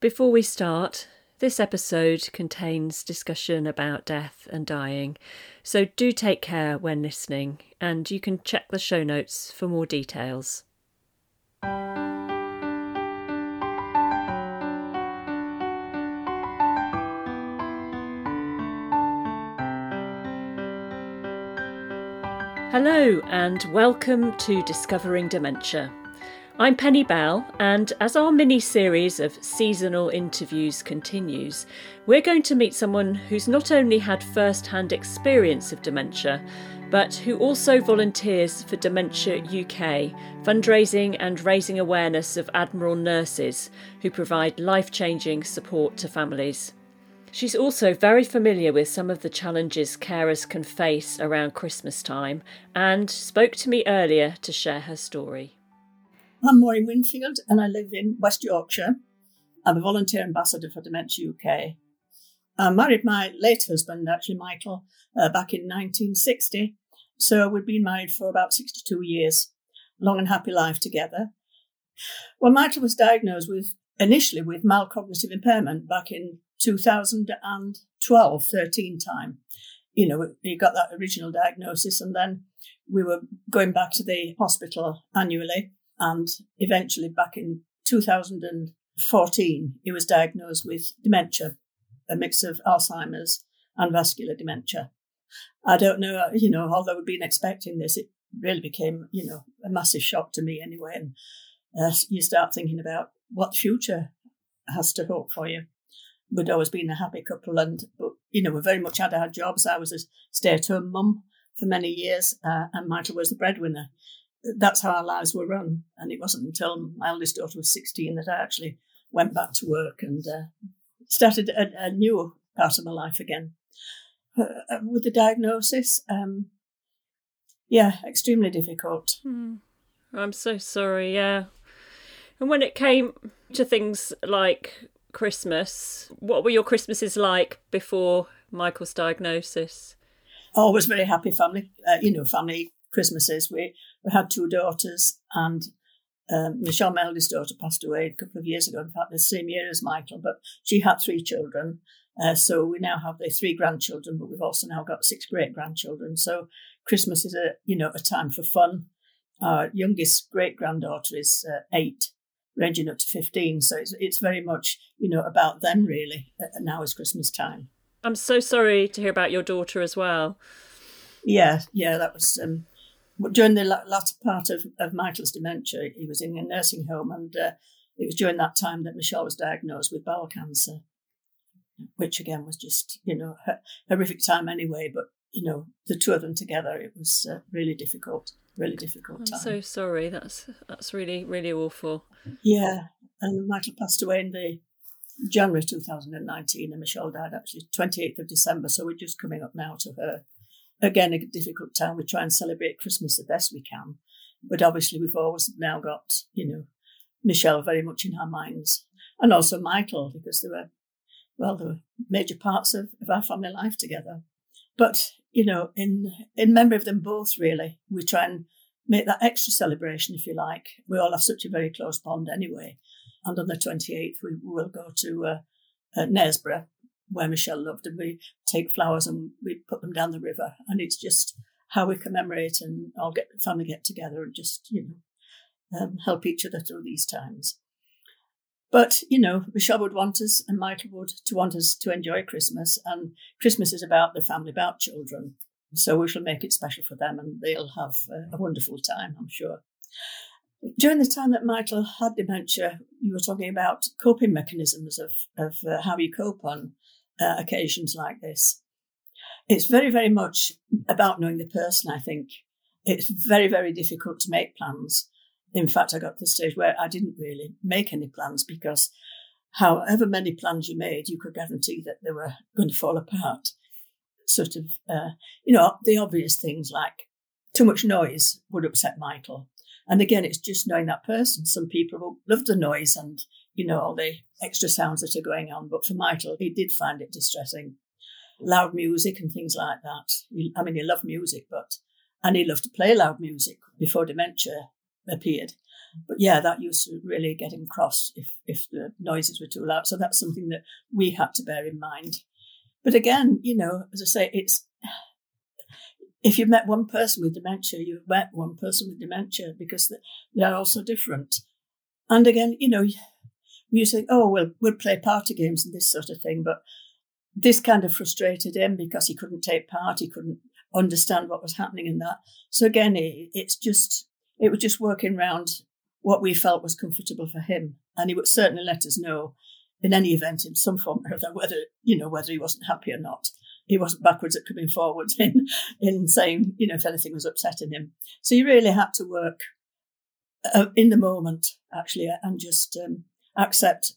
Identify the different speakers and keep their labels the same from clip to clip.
Speaker 1: Before we start, this episode contains discussion about death and dying, so do take care when listening, and you can check the show notes for more details. Hello, and welcome to Discovering Dementia. I'm Penny Bell, and as our mini series of seasonal interviews continues, we're going to meet someone who's not only had first hand experience of dementia, but who also volunteers for Dementia UK, fundraising and raising awareness of Admiral nurses who provide life changing support to families. She's also very familiar with some of the challenges carers can face around Christmas time and spoke to me earlier to share her story.
Speaker 2: I'm Maureen Winfield and I live in West Yorkshire. I'm a volunteer ambassador for Dementia UK. I married my late husband, actually Michael, uh, back in 1960. So we've been married for about 62 years. Long and happy life together. Well, Michael was diagnosed with initially with mild cognitive impairment back in 2012, 13 time. You know, he got that original diagnosis and then we were going back to the hospital annually and eventually, back in 2014, he was diagnosed with dementia, a mix of Alzheimer's and vascular dementia. I don't know, you know, although we'd been expecting this, it really became, you know, a massive shock to me anyway. And uh, you start thinking about what the future has to hope for you. We'd always been a happy couple, and but you know, we very much had our jobs. I was a stay-at-home mum for many years, uh, and Michael was the breadwinner that's how our lives were run. And it wasn't until my eldest daughter was 16 that I actually went back to work and uh, started a, a, new part of my life again. Uh, uh, with the diagnosis, um, yeah, extremely difficult.
Speaker 1: Mm. I'm so sorry, yeah. And when it came to things like Christmas, what were your Christmases like before Michael's diagnosis?
Speaker 2: Always very happy family, uh, you know, family Christmases. We we had two daughters, and um, Michelle, my eldest daughter, passed away a couple of years ago. In fact, the same year as Michael, but she had three children. Uh, so we now have the three grandchildren, but we've also now got six great grandchildren. So Christmas is a you know a time for fun. Our youngest great granddaughter is uh, eight, ranging up to fifteen. So it's it's very much you know about them really. Uh, now is Christmas time.
Speaker 1: I'm so sorry to hear about your daughter as well.
Speaker 2: Yeah, yeah, that was um, during the latter part of, of Michael's dementia, he was in a nursing home, and uh, it was during that time that Michelle was diagnosed with bowel cancer, which again was just, you know, a horrific time anyway. But, you know, the two of them together, it was uh, really difficult, really difficult time.
Speaker 1: I'm so sorry. That's, that's really, really awful.
Speaker 2: Yeah. And Michael passed away in the January 2019, and Michelle died actually 28th of December. So we're just coming up now to her again, a difficult time. We try and celebrate Christmas the best we can. But obviously, we've always now got, you know, Michelle very much in our minds. And also Michael, because they were, well, they were major parts of, of our family life together. But, you know, in, in memory of them both, really, we try and make that extra celebration, if you like. We all have such a very close bond anyway. And on the 28th, we will go to uh, uh, Knaresborough where Michelle lived, and we take flowers and we put them down the river, and it's just how we commemorate and all get the family get together and just you know um, help each other through these times. But you know, Michelle would want us, and Michael would to want us to enjoy Christmas, and Christmas is about the family, about children. So we shall make it special for them, and they'll have a, a wonderful time, I'm sure. During the time that Michael had dementia, you were talking about coping mechanisms of, of uh, how you cope on uh, occasions like this. It's very, very much about knowing the person, I think. It's very, very difficult to make plans. In fact, I got to the stage where I didn't really make any plans because however many plans you made, you could guarantee that they were going to fall apart. Sort of, uh, you know, the obvious things like too much noise would upset Michael. And again, it's just knowing that person. Some people love the noise and you know, all the extra sounds that are going on. But for Michael, he did find it distressing. Loud music and things like that. I mean, he loved music, but, and he loved to play loud music before dementia appeared. But yeah, that used to really get him cross if, if the noises were too loud. So that's something that we had to bear in mind. But again, you know, as I say, it's if you've met one person with dementia, you've met one person with dementia because they're all so different. And again, you know, we used to think, oh, well, we'll play party games and this sort of thing. But this kind of frustrated him because he couldn't take part. He couldn't understand what was happening in that. So again, it, it's just, it was just working around what we felt was comfortable for him. And he would certainly let us know in any event in some form or other whether, you know, whether he wasn't happy or not. He wasn't backwards at coming forward in, in saying, you know, if anything was upsetting him. So you really had to work uh, in the moment, actually, and just um, accept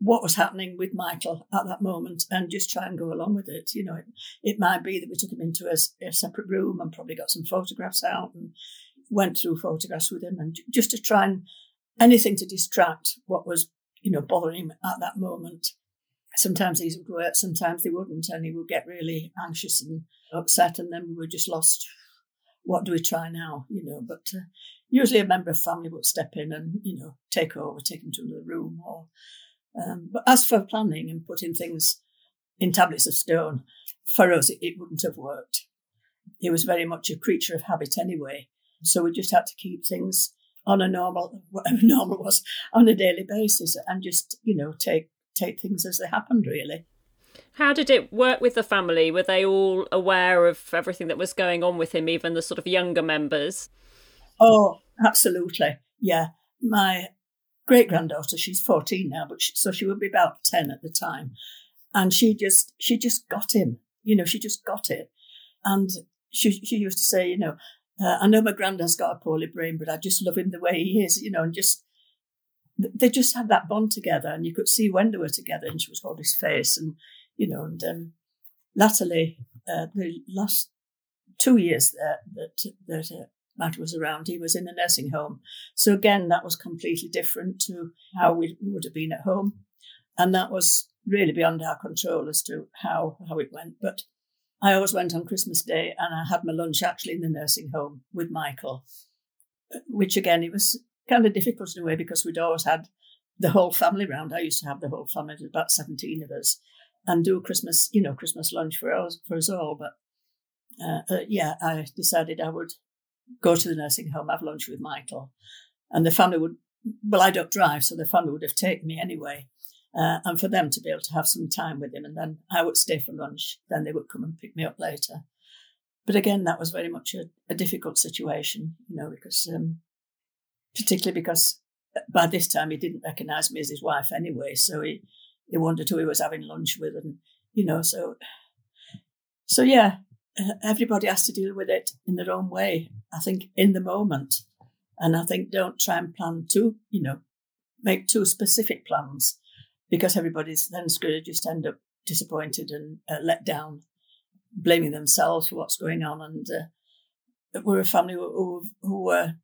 Speaker 2: what was happening with Michael at that moment and just try and go along with it. You know, it, it might be that we took him into a, a, separate room and probably got some photographs out and went through photographs with him and just to try and anything to distract what was, you know, bothering him at that moment. Sometimes these would work, sometimes they wouldn't, and he would get really anxious and upset, and then we were just lost. What do we try now? You know, but uh, usually a member of family would step in and you know take over, take him to another room, or um, but as for planning and putting things in tablets of stone, for us, it, it wouldn't have worked. He was very much a creature of habit anyway. So we just had to keep things on a normal, whatever normal was, on a daily basis and just, you know, take, take things as they happened, really.
Speaker 1: How did it work with the family? Were they all aware of everything that was going on with him, even the sort of younger members?
Speaker 2: Oh, absolutely. Yeah. My great granddaughter. She's 14 now, but she, so she would be about 10 at the time. And she just, she just got him, you know, she just got it. And she, she used to say, you know, uh, I know my granddad's got a poorly brain, but I just love him the way he is, you know, and just, they just had that bond together and you could see when they were together and she was holding his face and, you know, and um, latterly, uh, the last two years uh, that, that uh, Matt was around, he was in a nursing home. So again, that was completely different to how we would have been at home. And that was really beyond our control as to how, how it went. But I always went on Christmas Day and I had my lunch actually in the nursing home with Michael, which again, it was kind of difficult in a way because we'd always had the whole family round. I used to have the whole family, about 17 of us, and do a Christmas, you know, Christmas lunch for us, for us all. But uh, uh, yeah, I decided I would go to the nursing home, have lunch with Michael. And the family would, well, I don't drive, so the family would have taken me anyway. Uh, and for them to be able to have some time with him. And then I would stay for lunch. Then they would come and pick me up later. But again, that was very much a, a difficult situation, you know, because um, particularly because by this time he didn't recognise me as his wife anyway. So he, he wondered who he was having lunch with. And, you know, so, so yeah, everybody has to deal with it in their own way. I think in the moment, and I think don't try and plan too, you know, make too specific plans because everybody's then going to just end up disappointed and uh, let down, blaming themselves for what's going on. And uh, we're a family who, who were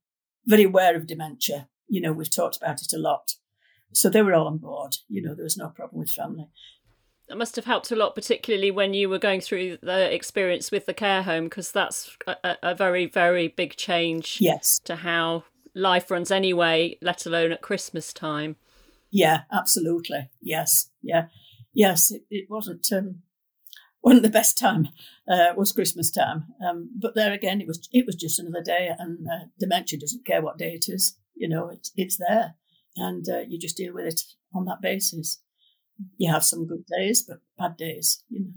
Speaker 2: very aware of dementia. You know, we've talked about it a lot. So they were all on board. You know, there was no problem with family.
Speaker 1: That must have helped a lot, particularly when you were going through the experience with the care home, because that's a, a, very, very big change.
Speaker 2: Yes.
Speaker 1: To how life runs anyway, let alone at Christmas time.
Speaker 2: Yeah, absolutely. Yes, yeah, yes. It, it wasn't um, wasn't the best time. Uh, was Christmas time, um, but there again, it was it was just another day, and uh, dementia doesn't care what day it is. You know, it's it's there, and uh, you just deal with it on that basis you have some good days, but bad days, you know.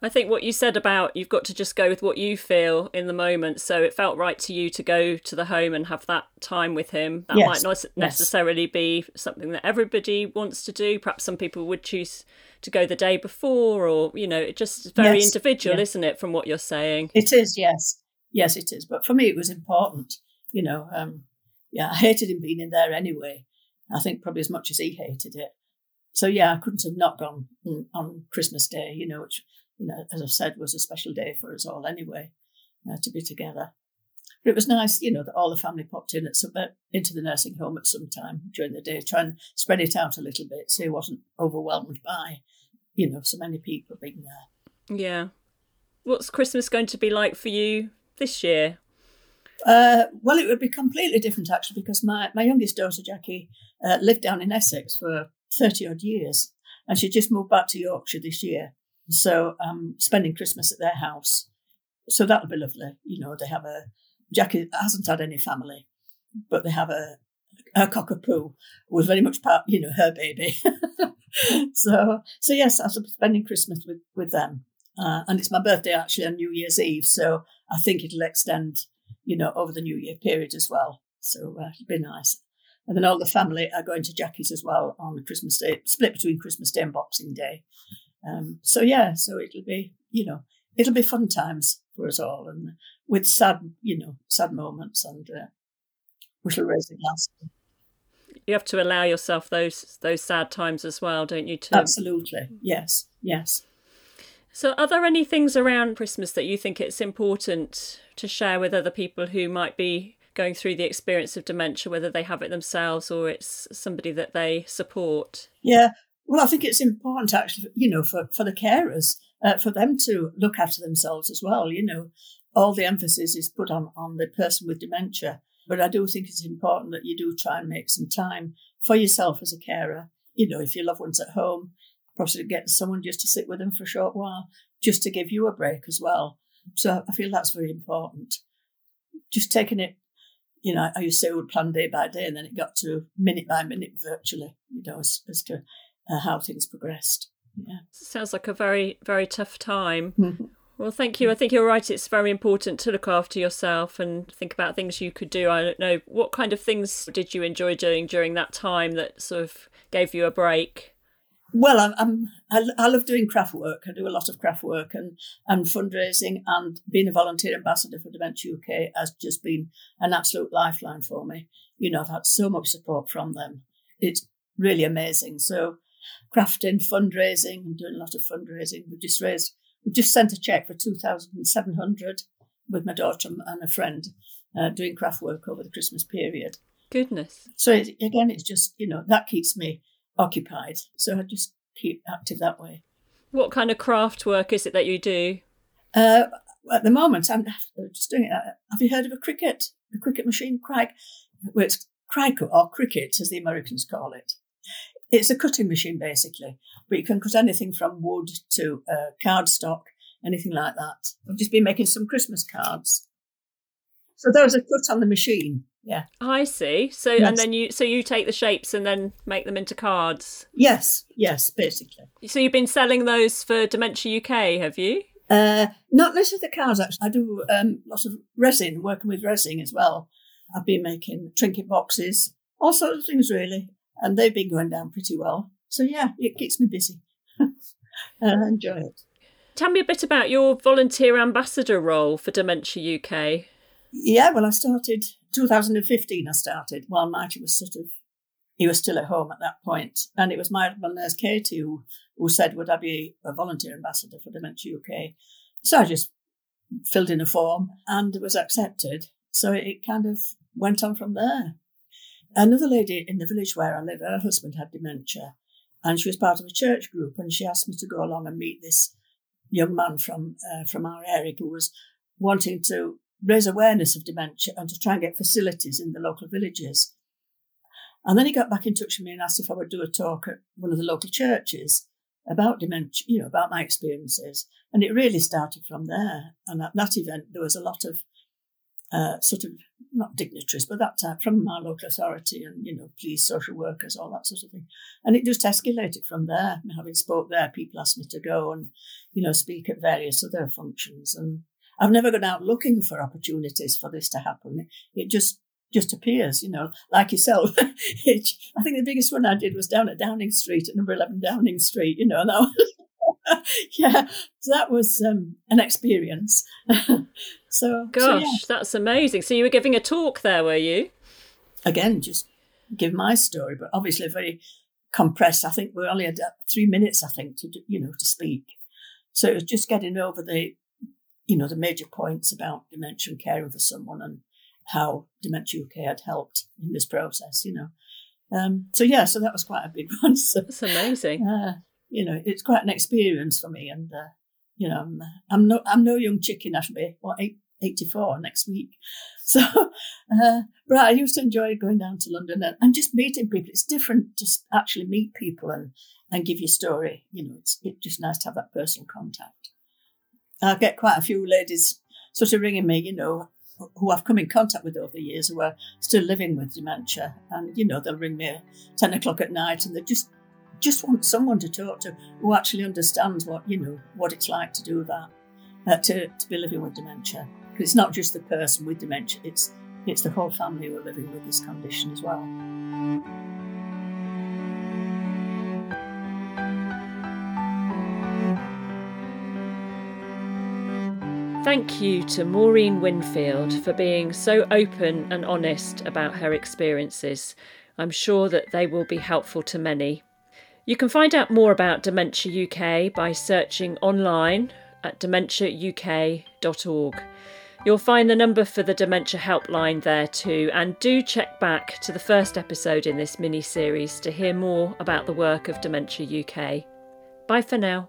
Speaker 1: I think what you said about you've got to just go with what you feel in the moment. So it felt right to you to go to the home and have that time with him. That yes. might not necessarily yes. be something that everybody wants to do. Perhaps some people would choose to go the day before, or you know, it just very yes. individual, yeah. isn't it? From what you're saying,
Speaker 2: it is. Yes, yes, it is. But for me, it was important. You know, um, yeah, I hated him being in there anyway. I think probably as much as he hated it. So yeah, I couldn't have not gone on Christmas Day, you know, which, you know, as I've said, was a special day for us all anyway, uh, to be together. But it was nice, you know, that all the family popped in at some, uh, into the nursing home at some time during the day, try and spread it out a little bit so he wasn't overwhelmed by, you know, so many people being there.
Speaker 1: Yeah. What's Christmas going to be like for you this year?
Speaker 2: Uh, well, it would be completely different actually, because my, my youngest daughter Jackie uh, lived down in Essex for thirty odd years, and she just moved back to Yorkshire this year. So I'm spending Christmas at their house. So that'll be lovely. You know, they have a Jackie hasn't had any family, but they have a a cockapoo was very much part, you know, her baby. so so yes, I'll be spending Christmas with with them, uh, and it's my birthday actually on New Year's Eve. So I think it'll extend, you know, over the New Year period as well. So uh, it'll be nice. And then all the family are going to Jackie's as well on Christmas Day, split between Christmas Day and Boxing Day. Um, so yeah, so it'll be, you know, it'll be fun times for us all, and with sad, you know, sad moments, and uh, we shall raise a glass.
Speaker 1: You have to allow yourself those those sad times as well, don't you? To...
Speaker 2: Absolutely, yes, yes.
Speaker 1: So, are there any things around Christmas that you think it's important to share with other people who might be going through the experience of dementia, whether they have it themselves or it's somebody that they support?
Speaker 2: Yeah, well, I think it's important actually, you know, for, for the carers, uh, for them to look after themselves as well. You know, all the emphasis is put on, on the person with dementia. But I do think it's important that you do try and make some time for yourself as a carer. You know, if your loved one's at home, possibly get someone just to sit with them for a short while, just to give you a break as well. So I feel that's very important. Just taking it, you know, I used to say we would plan day by day, and then it got to minute by minute virtually, you know, as, as to uh, how things progressed. Yeah.
Speaker 1: Sounds like a very, very tough time. Mm-hmm. Well, thank you. I think you're right. It's very important to look after yourself and think about things you could do. I don't know what kind of things did you enjoy doing during that time that sort of gave you a break.
Speaker 2: Well, I'm, I'm I, I love doing craft work. I do a lot of craft work and and fundraising, and being a volunteer ambassador for Dementia UK has just been an absolute lifeline for me. You know, I've had so much support from them. It's really amazing. So crafting, fundraising, and doing a lot of fundraising. We just raised, we just sent a check for 2,700 with my daughter and a friend uh, doing craft work over the Christmas period.
Speaker 1: Goodness.
Speaker 2: So it, again, it's just, you know, that keeps me occupied. So I just keep active that way.
Speaker 1: What kind of craft work is it that you do?
Speaker 2: Uh, at the moment, I'm just doing it. Have you heard of a cricket? A cricket machine, Craig? Well, it's Cricut or Cricket, as the Americans call it. It's a cutting machine basically, but you can cut anything from wood to uh, cardstock, anything like that. I've just been making some Christmas cards. So those are cut on the machine. Yeah.
Speaker 1: I see. So yes. and then you so you take the shapes and then make them into cards.
Speaker 2: Yes. Yes. Basically.
Speaker 1: So you've been selling those for Dementia UK, have you?
Speaker 2: Uh, not necessarily the cards. Actually, I do um, lots of resin, working with resin as well. I've been making trinket boxes, all sorts of things really and they've been going down pretty well. So yeah, it keeps me busy. and I enjoy it.
Speaker 1: Tell me a bit about your volunteer ambassador role for Dementia UK.
Speaker 2: Yeah, well, I started 2015. I started while Marty was sort of he was still at home at that point, and it was my nurse Katie who who said, "Would I be a volunteer ambassador for Dementia UK?" So I just filled in a form and was accepted. So it kind of went on from there. Another lady in the village where I live, her husband had dementia, and she was part of a church group, and she asked me to go along and meet this young man from uh, from our area who was wanting to raise awareness of dementia and to try and get facilities in the local villages. And then he got back in touch with me and asked if I would do a talk at one of the local churches about dementia, you know, about my experiences. And it really started from there. And at that event, there was a lot of uh, sort of not dignitaries, but that type from our local authority and you know police, social workers, all that sort of thing. And it just escalated from there. having spoke there, people asked me to go and you know speak at various other functions. And I've never gone out looking for opportunities for this to happen. It just just appears, you know, like yourself. it, I think the biggest one I did was down at Downing Street, at number 11 Downing Street, you know, and that was yeah, so that was um, an experience. so,
Speaker 1: gosh,
Speaker 2: so, yeah.
Speaker 1: that's amazing. So you were giving a talk there, were you?
Speaker 2: Again, just give my story, but obviously very compressed. I think we only had uh, three minutes, I think, to you know to speak. So it was just getting over the, you know, the major points about dementia and caring for someone and how Dementia UK had helped in this process. You know, um, so yeah, so that was quite a big one. So,
Speaker 1: That's amazing.
Speaker 2: Uh, you know, it's quite an experience for me. And, uh, you know, I'm, I'm, no, I'm no young chicken. I should be, what, eight, 84 next week. So, uh, but I used to enjoy going down to London and, and just meeting people. It's different to actually meet people and, and give your story. You know, it's, it's just nice to have that personal contact. I get quite a few ladies sort of ringing me, you know, who I've come in contact with over the years who are still living with dementia. And, you know, they'll ring me at 10 o'clock at night and they just just want someone to talk to who actually understands what, you know, what it's like to do that, uh, to, to be living with dementia. Because it's not just the person with dementia, it's, it's the whole family who are living with this condition as well.
Speaker 1: Thank you to Maureen Winfield for being so open and honest about her experiences. I'm sure that they will be helpful to many. You can find out more about Dementia UK by searching online at dementiauk.org. You'll find the number for the Dementia Helpline there too, and do check back to the first episode in this mini series to hear more about the work of Dementia UK. Bye for now.